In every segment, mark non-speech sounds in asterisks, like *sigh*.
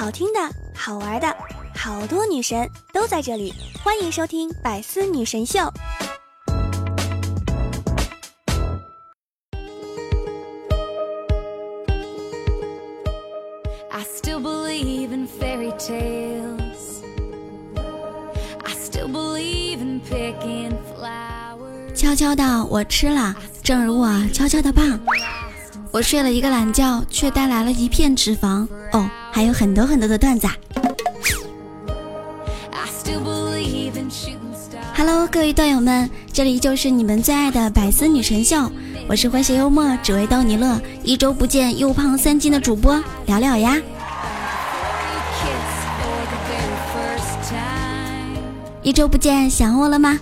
好听的、好玩的，好多女神都在这里，欢迎收听《百思女神秀》。悄悄的，我吃了，正如我悄悄的胖。我睡了一个懒觉，却带来了一片脂肪。哦，还有很多很多的段子。Hello，各位段友们，这里就是你们最爱的百思女神秀，我是诙谐幽默，只为逗你乐，一周不见又胖三斤的主播聊聊呀。一周不见，想我了吗？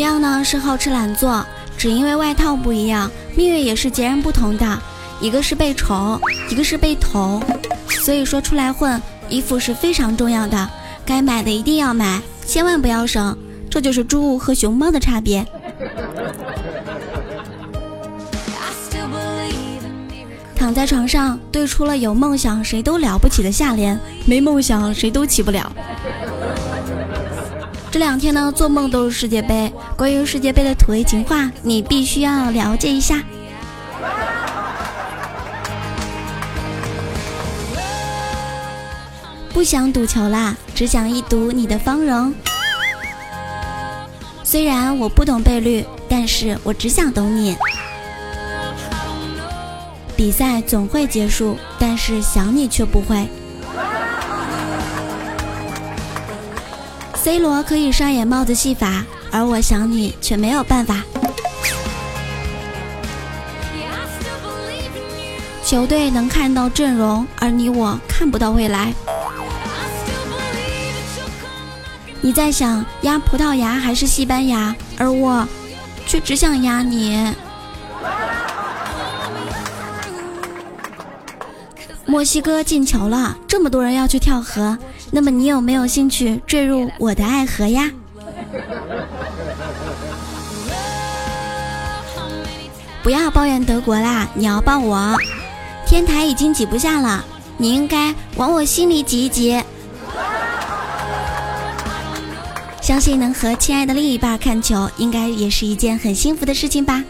样呢是好吃懒做，只因为外套不一样，命运也是截然不同的。一个是被宠，一个是被捅。所以说出来混，衣服是非常重要的，该买的一定要买，千万不要省。这就是猪和熊猫的差别。躺在床上，对出了有梦想谁都了不起的下联，没梦想谁都起不了。这两天呢，做梦都是世界杯。关于世界杯的土味情话，你必须要了解一下。不想赌球啦，只想一睹你的芳容。虽然我不懂倍率，但是我只想懂你。比赛总会结束，但是想你却不会。C 罗可以上演帽子戏法，而我想你却没有办法。球队能看到阵容，而你我看不到未来。你在想压葡萄牙还是西班牙，而我却只想压你。*laughs* 墨西哥进球了，这么多人要去跳河。那么你有没有兴趣坠入我的爱河呀？不要抱怨德国啦，你要抱我。天台已经挤不下了，你应该往我心里挤一挤。相信能和亲爱的另一半看球，应该也是一件很幸福的事情吧。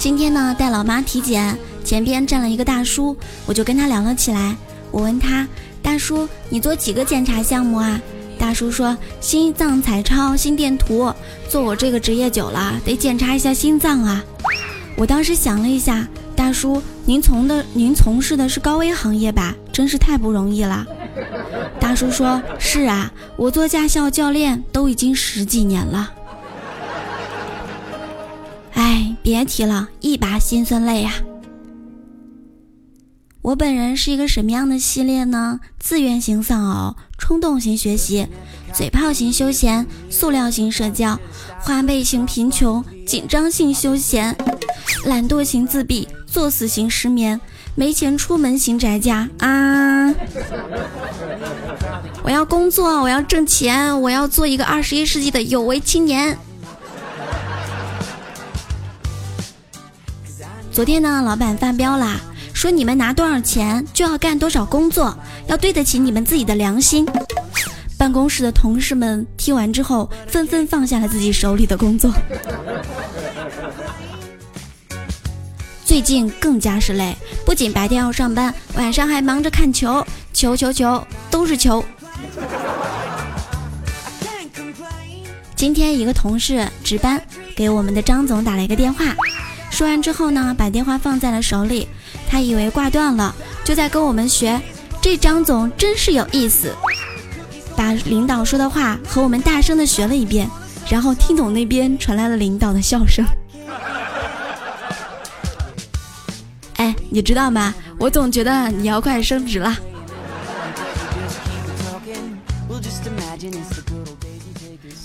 今天呢，带老妈体检，前边站了一个大叔，我就跟他聊了起来。我问他，大叔，你做几个检查项目啊？大叔说，心脏彩超、心电图。做我这个职业久了，得检查一下心脏啊。我当时想了一下，大叔，您从的您从事的是高危行业吧？真是太不容易了。大叔说，是啊，我做驾校教练都已经十几年了。别提了，一把辛酸泪呀！我本人是一个什么样的系列呢？自愿型丧偶，冲动型学习，嘴炮型休闲，塑料型社交，花呗型贫穷，紧张型休闲，懒惰型自闭，作死型失眠，没钱出门型宅家啊！我要工作，我要挣钱，我要做一个二十一世纪的有为青年。昨天呢，老板发飙啦，说你们拿多少钱就要干多少工作，要对得起你们自己的良心。办公室的同事们听完之后，纷纷放下了自己手里的工作。*laughs* 最近更加是累，不仅白天要上班，晚上还忙着看球，球球球都是球。今天一个同事值班，给我们的张总打了一个电话。说完之后呢，把电话放在了手里，他以为挂断了，就在跟我们学。这张总真是有意思，把领导说的话和我们大声的学了一遍，然后听懂那边传来了领导的笑声。*laughs* 哎，你知道吗？我总觉得你要快升职了。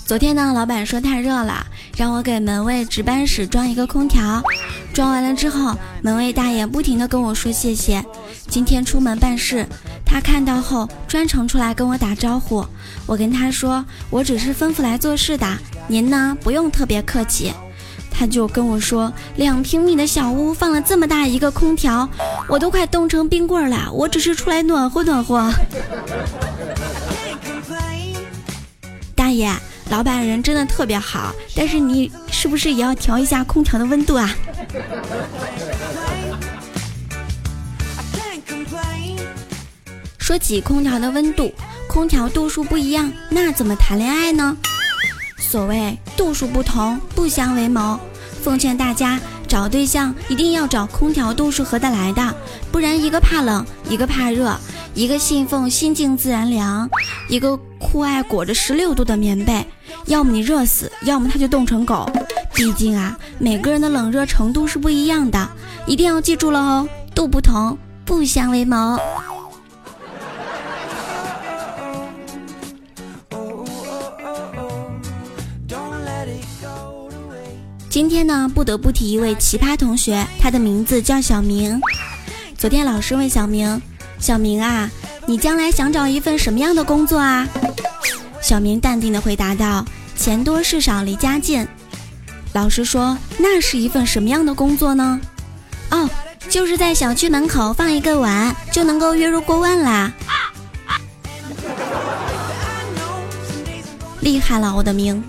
昨天呢，老板说太热了，让我给门卫值班室装一个空调。装完了之后，门卫大爷不停的跟我说谢谢。今天出门办事，他看到后专程出来跟我打招呼。我跟他说，我只是吩咐来做事的，您呢不用特别客气。他就跟我说，两平米的小屋放了这么大一个空调，我都快冻成冰棍了。我只是出来暖和暖和。*laughs* 大爷，老板人真的特别好，但是你是不是也要调一下空调的温度啊？说起空调的温度，空调度数不一样，那怎么谈恋爱呢？所谓度数不同，不相为谋。奉劝大家找对象一定要找空调度数合得来的，不然一个怕冷，一个怕热，一个信奉心静自然凉，一个酷爱裹着十六度的棉被，要么你热死，要么他就冻成狗。毕竟啊，每个人的冷热程度是不一样的，一定要记住了哦，度不同，不相为谋。今天呢，不得不提一位奇葩同学，他的名字叫小明。昨天老师问小明：“小明啊，你将来想找一份什么样的工作啊？”小明淡定的回答道：“钱多事少离家近。”老师说：“那是一份什么样的工作呢？”哦，就是在小区门口放一个碗，就能够月入过万啦！厉害了，我的明。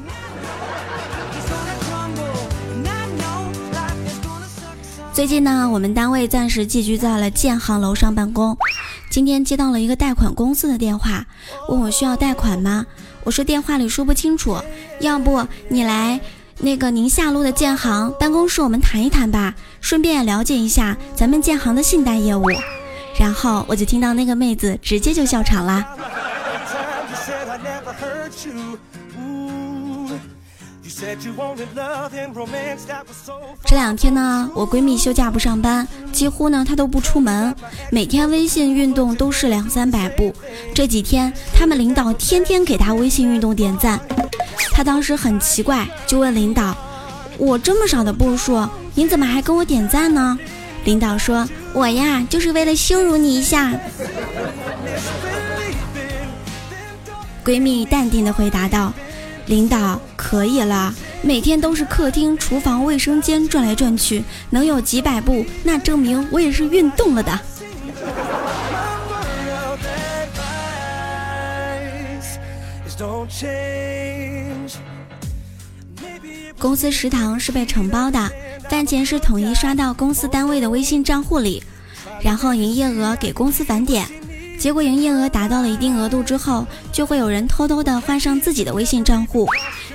最近呢，我们单位暂时寄居在了建行楼上办公。今天接到了一个贷款公司的电话，问我需要贷款吗？我说电话里说不清楚，要不你来那个宁夏路的建行办公室，我们谈一谈吧，顺便也了解一下咱们建行的信贷业务。然后我就听到那个妹子直接就笑场了。这两天呢，我闺蜜休假不上班，几乎呢她都不出门，每天微信运动都是两三百步。这几天他们领导天天给她微信运动点赞，她当时很奇怪，就问领导：“我这么少的步数，您怎么还跟我点赞呢？”领导说：“我呀，就是为了羞辱你一下。”闺蜜淡定的回答道。领导可以了，每天都是客厅、厨房、卫生间转来转去，能有几百步，那证明我也是运动了的。公司食堂是被承包的，饭钱是统一刷到公司单位的微信账户里，然后营业额给公司返点。结果营业额达到了一定额度之后，就会有人偷偷的换上自己的微信账户，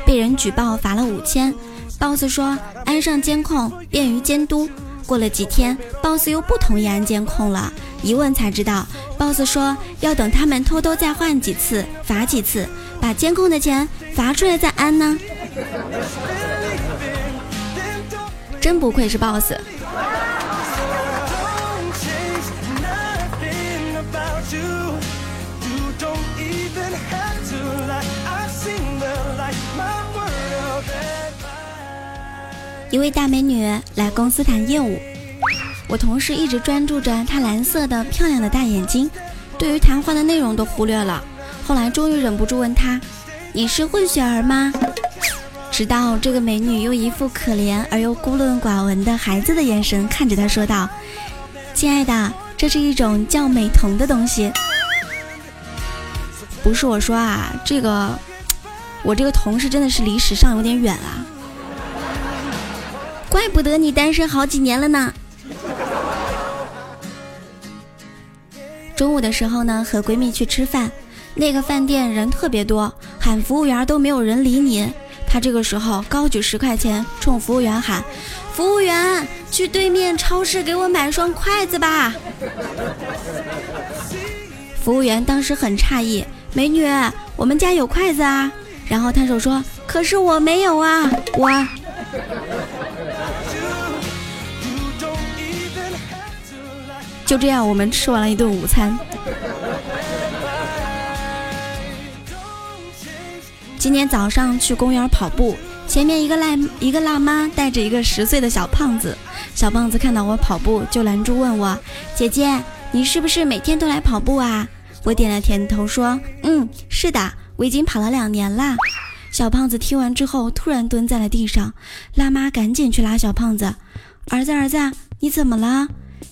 被人举报罚了五千。boss 说安上监控便于监督。过了几天，boss 又不同意安监控了，一问才知道，boss 说要等他们偷偷再换几次，罚几次，把监控的钱罚出来再安呢。真不愧是 boss。一位大美女来公司谈业务，我同事一直专注着她蓝色的漂亮的大眼睛，对于谈话的内容都忽略了。后来终于忍不住问她：“你是混血儿吗？”直到这个美女用一副可怜而又孤陋寡闻的孩子的眼神看着他说道：“亲爱的，这是一种叫美瞳的东西。”不是我说啊，这个我这个同事真的是离时尚有点远啊。怪不得你单身好几年了呢。中午的时候呢，和闺蜜去吃饭，那个饭店人特别多，喊服务员都没有人理你。他这个时候高举十块钱，冲服务员喊：“服务员，去对面超市给我买双筷子吧。”服务员当时很诧异：“美女，我们家有筷子啊。”然后摊手说：“可是我没有啊，我。”就这样，我们吃完了一顿午餐。今天早上去公园跑步，前面一个辣一个辣妈带着一个十岁的小胖子，小胖子看到我跑步，就拦住问我：“姐姐，你是不是每天都来跑步啊？”我点了点头说：“嗯，是的，我已经跑了两年啦。”小胖子听完之后，突然蹲在了地上。辣妈赶紧去拉小胖子：“儿子，儿子，你怎么了？”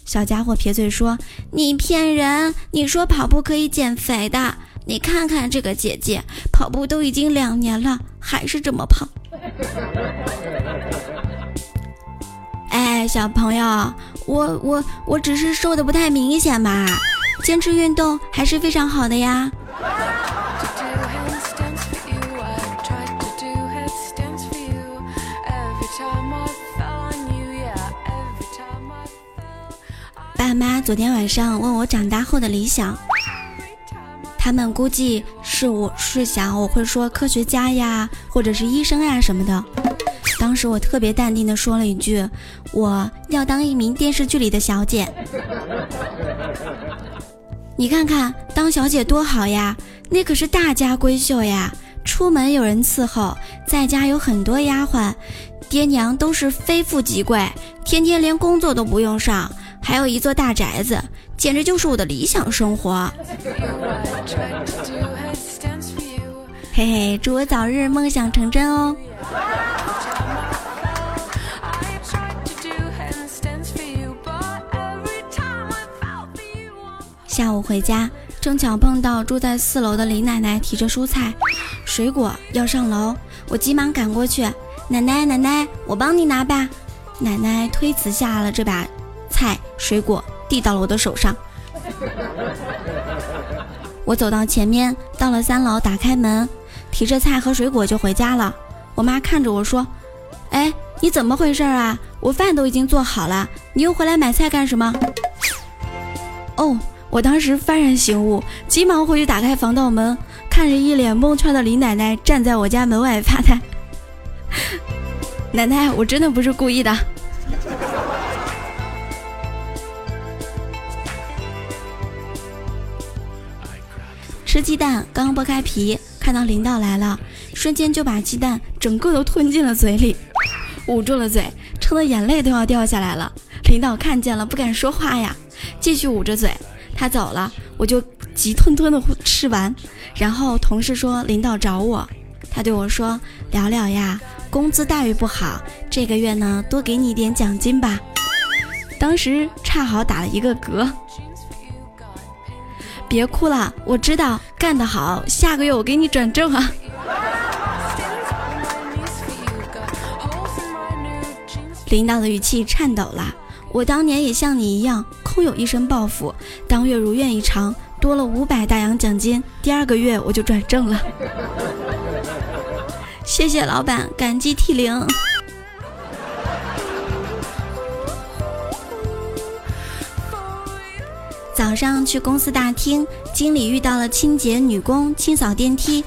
小家伙撇嘴说：“你骗人！你说跑步可以减肥的。你看看这个姐姐，跑步都已经两年了，还是这么胖。*laughs* ”哎，小朋友，我我我只是瘦的不太明显嘛，坚持运动还是非常好的呀。爸妈昨天晚上问我长大后的理想，他们估计是我是想我会说科学家呀，或者是医生呀什么的。当时我特别淡定的说了一句：“我要当一名电视剧里的小姐。” *laughs* 你看看当小姐多好呀，那可是大家闺秀呀，出门有人伺候，在家有很多丫鬟，爹娘都是非富即贵，天天连工作都不用上。还有一座大宅子，简直就是我的理想生活。嘿嘿，祝我早日梦想成真哦！下午回家，正巧碰到住在四楼的李奶奶提着蔬菜、水果要上楼，我急忙赶过去：“奶奶，奶奶，我帮你拿吧。”奶奶推辞下了这把。菜水果递到了我的手上，我走到前面，到了三楼，打开门，提着菜和水果就回家了。我妈看着我说：“哎，你怎么回事啊？我饭都已经做好了，你又回来买菜干什么？”哦，我当时幡然醒悟，急忙回去打开防盗门，看着一脸蒙圈的李奶奶站在我家门外发呆。*laughs* 奶奶，我真的不是故意的。蛋，刚剥开皮，看到领导来了，瞬间就把鸡蛋整个都吞进了嘴里，捂住了嘴，撑得眼泪都要掉下来了。领导看见了，不敢说话呀，继续捂着嘴。他走了，我就急吞吞的吃完。然后同事说领导找我，他对我说：“聊聊呀，工资待遇不好，这个月呢多给你一点奖金吧。”当时恰好打了一个嗝。别哭了，我知道干得好，下个月我给你转正啊！*laughs* 领导的语气颤抖了。我当年也像你一样，空有一身抱负，当月如愿以偿，多了五百大洋奖金，第二个月我就转正了。*laughs* 谢谢老板，感激涕零。早上去公司大厅，经理遇到了清洁女工清扫电梯。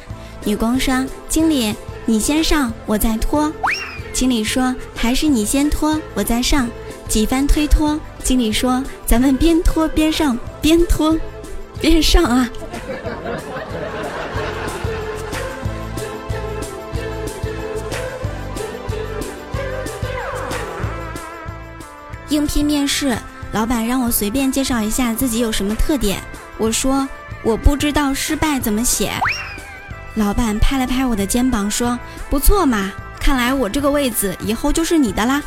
女工说：“经理，你先上，我再拖。”经理说：“还是你先拖，我再上。”几番推脱，经理说：“咱们边拖边上，边拖边上啊。”应聘面试。老板让我随便介绍一下自己有什么特点，我说我不知道失败怎么写。老板拍了拍我的肩膀说：“不错嘛，看来我这个位子以后就是你的啦。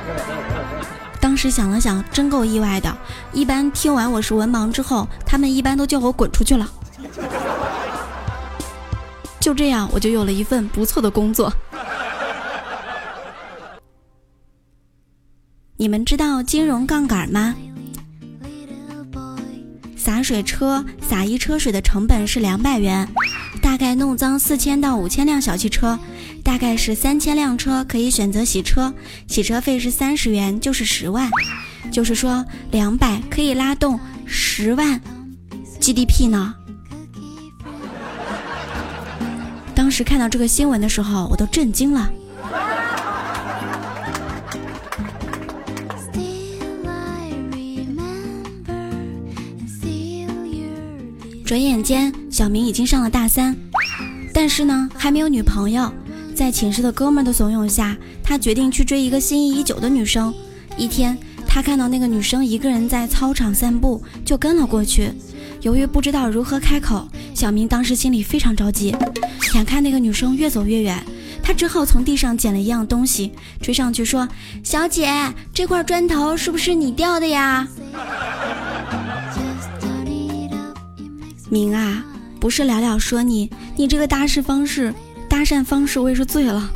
*laughs* ”当时想了想，真够意外的。一般听完我是文盲之后，他们一般都叫我滚出去了。就这样，我就有了一份不错的工作。你们知道金融杠杆吗？洒水车洒一车水的成本是两百元，大概弄脏四千到五千辆小汽车，大概是三千辆车可以选择洗车，洗车费是三十元，就是十万，就是说两百可以拉动十万 GDP 呢。当时看到这个新闻的时候，我都震惊了。转眼间，小明已经上了大三，但是呢，还没有女朋友。在寝室的哥们的怂恿下，他决定去追一个心仪已久的女生。一天，他看到那个女生一个人在操场散步，就跟了过去。由于不知道如何开口，小明当时心里非常着急。眼看那个女生越走越远，他只好从地上捡了一样东西，追上去说：“小姐，这块砖头是不是你掉的呀？”明啊，不是了了说你，你这个搭讪方式，搭讪方式我也是醉了。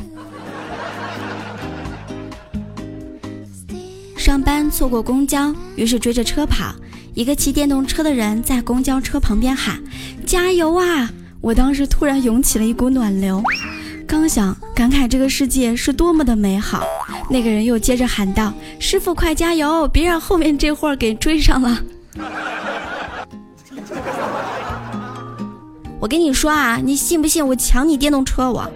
上班错过公交，于是追着车跑。一个骑电动车的人在公交车旁边喊：“加油啊！”我当时突然涌起了一股暖流，刚想感慨这个世界是多么的美好，那个人又接着喊道：“师傅快加油，别让后面这货给追上了。”我跟你说啊，你信不信我抢你电动车？我。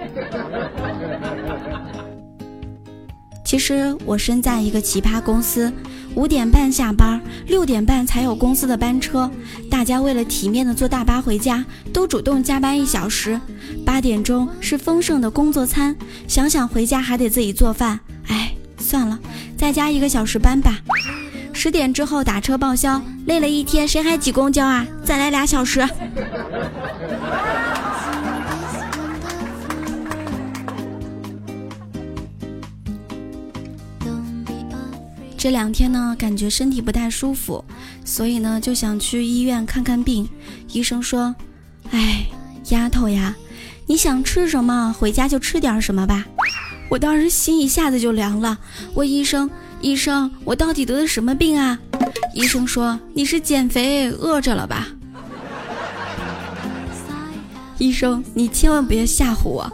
其实我身在一个奇葩公司，五点半下班，六点半才有公司的班车。大家为了体面的坐大巴回家，都主动加班一小时。八点钟是丰盛的工作餐，想想回家还得自己做饭，哎，算了，再加一个小时班吧。十点之后打车报销，累了一天，谁还挤公交啊？再来俩小时。这两天呢，感觉身体不太舒服，所以呢就想去医院看看病。医生说：“哎，丫头呀，你想吃什么，回家就吃点什么吧。”我当时心一下子就凉了。问医生：“医生，我到底得的什么病啊？”医生说：“你是减肥饿着了吧？”医生，你千万别吓唬我。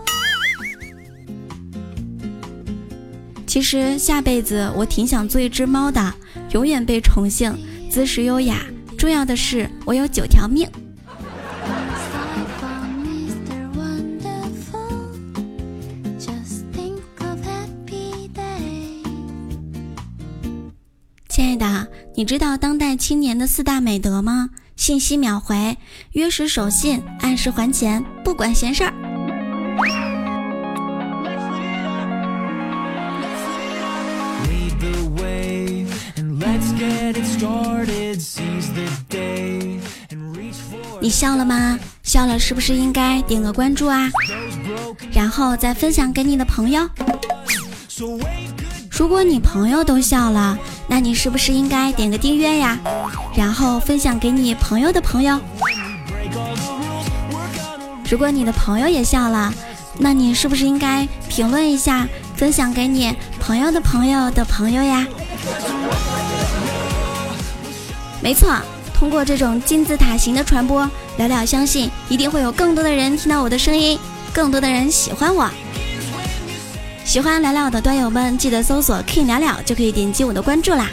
其实下辈子我挺想做一只猫的，永远被宠幸，姿势优雅。重要的是我有九条命。你知道当代青年的四大美德吗？信息秒回，约时守信，按时还钱，不管闲事儿。你笑了吗？笑了是不是应该点个关注啊？然后再分享给你的朋友。如果你朋友都笑了，那你是不是应该点个订阅呀？然后分享给你朋友的朋友。如果你的朋友也笑了，那你是不是应该评论一下，分享给你朋友的朋友的朋友呀？没错。通过这种金字塔型的传播，聊聊相信一定会有更多的人听到我的声音，更多的人喜欢我。喜欢聊聊的端友们，记得搜索 King 聊聊就可以点击我的关注啦。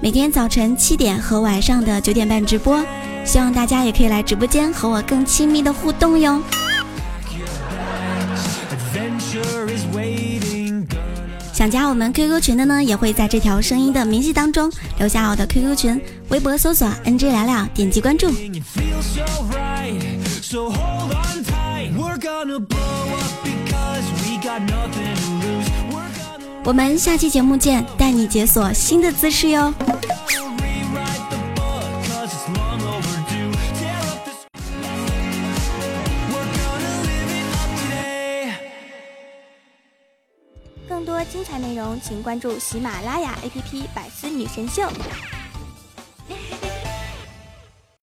每天早晨七点和晚上的九点半直播，希望大家也可以来直播间和我更亲密的互动哟。想加我们 QQ 群的呢，也会在这条声音的明细当中留下我的 QQ 群，微博搜索 NG 聊聊，点击关注。我们下期节目见，带你解锁新的姿势哟。更多精彩内容，请关注喜马拉雅 APP《百思女神秀》。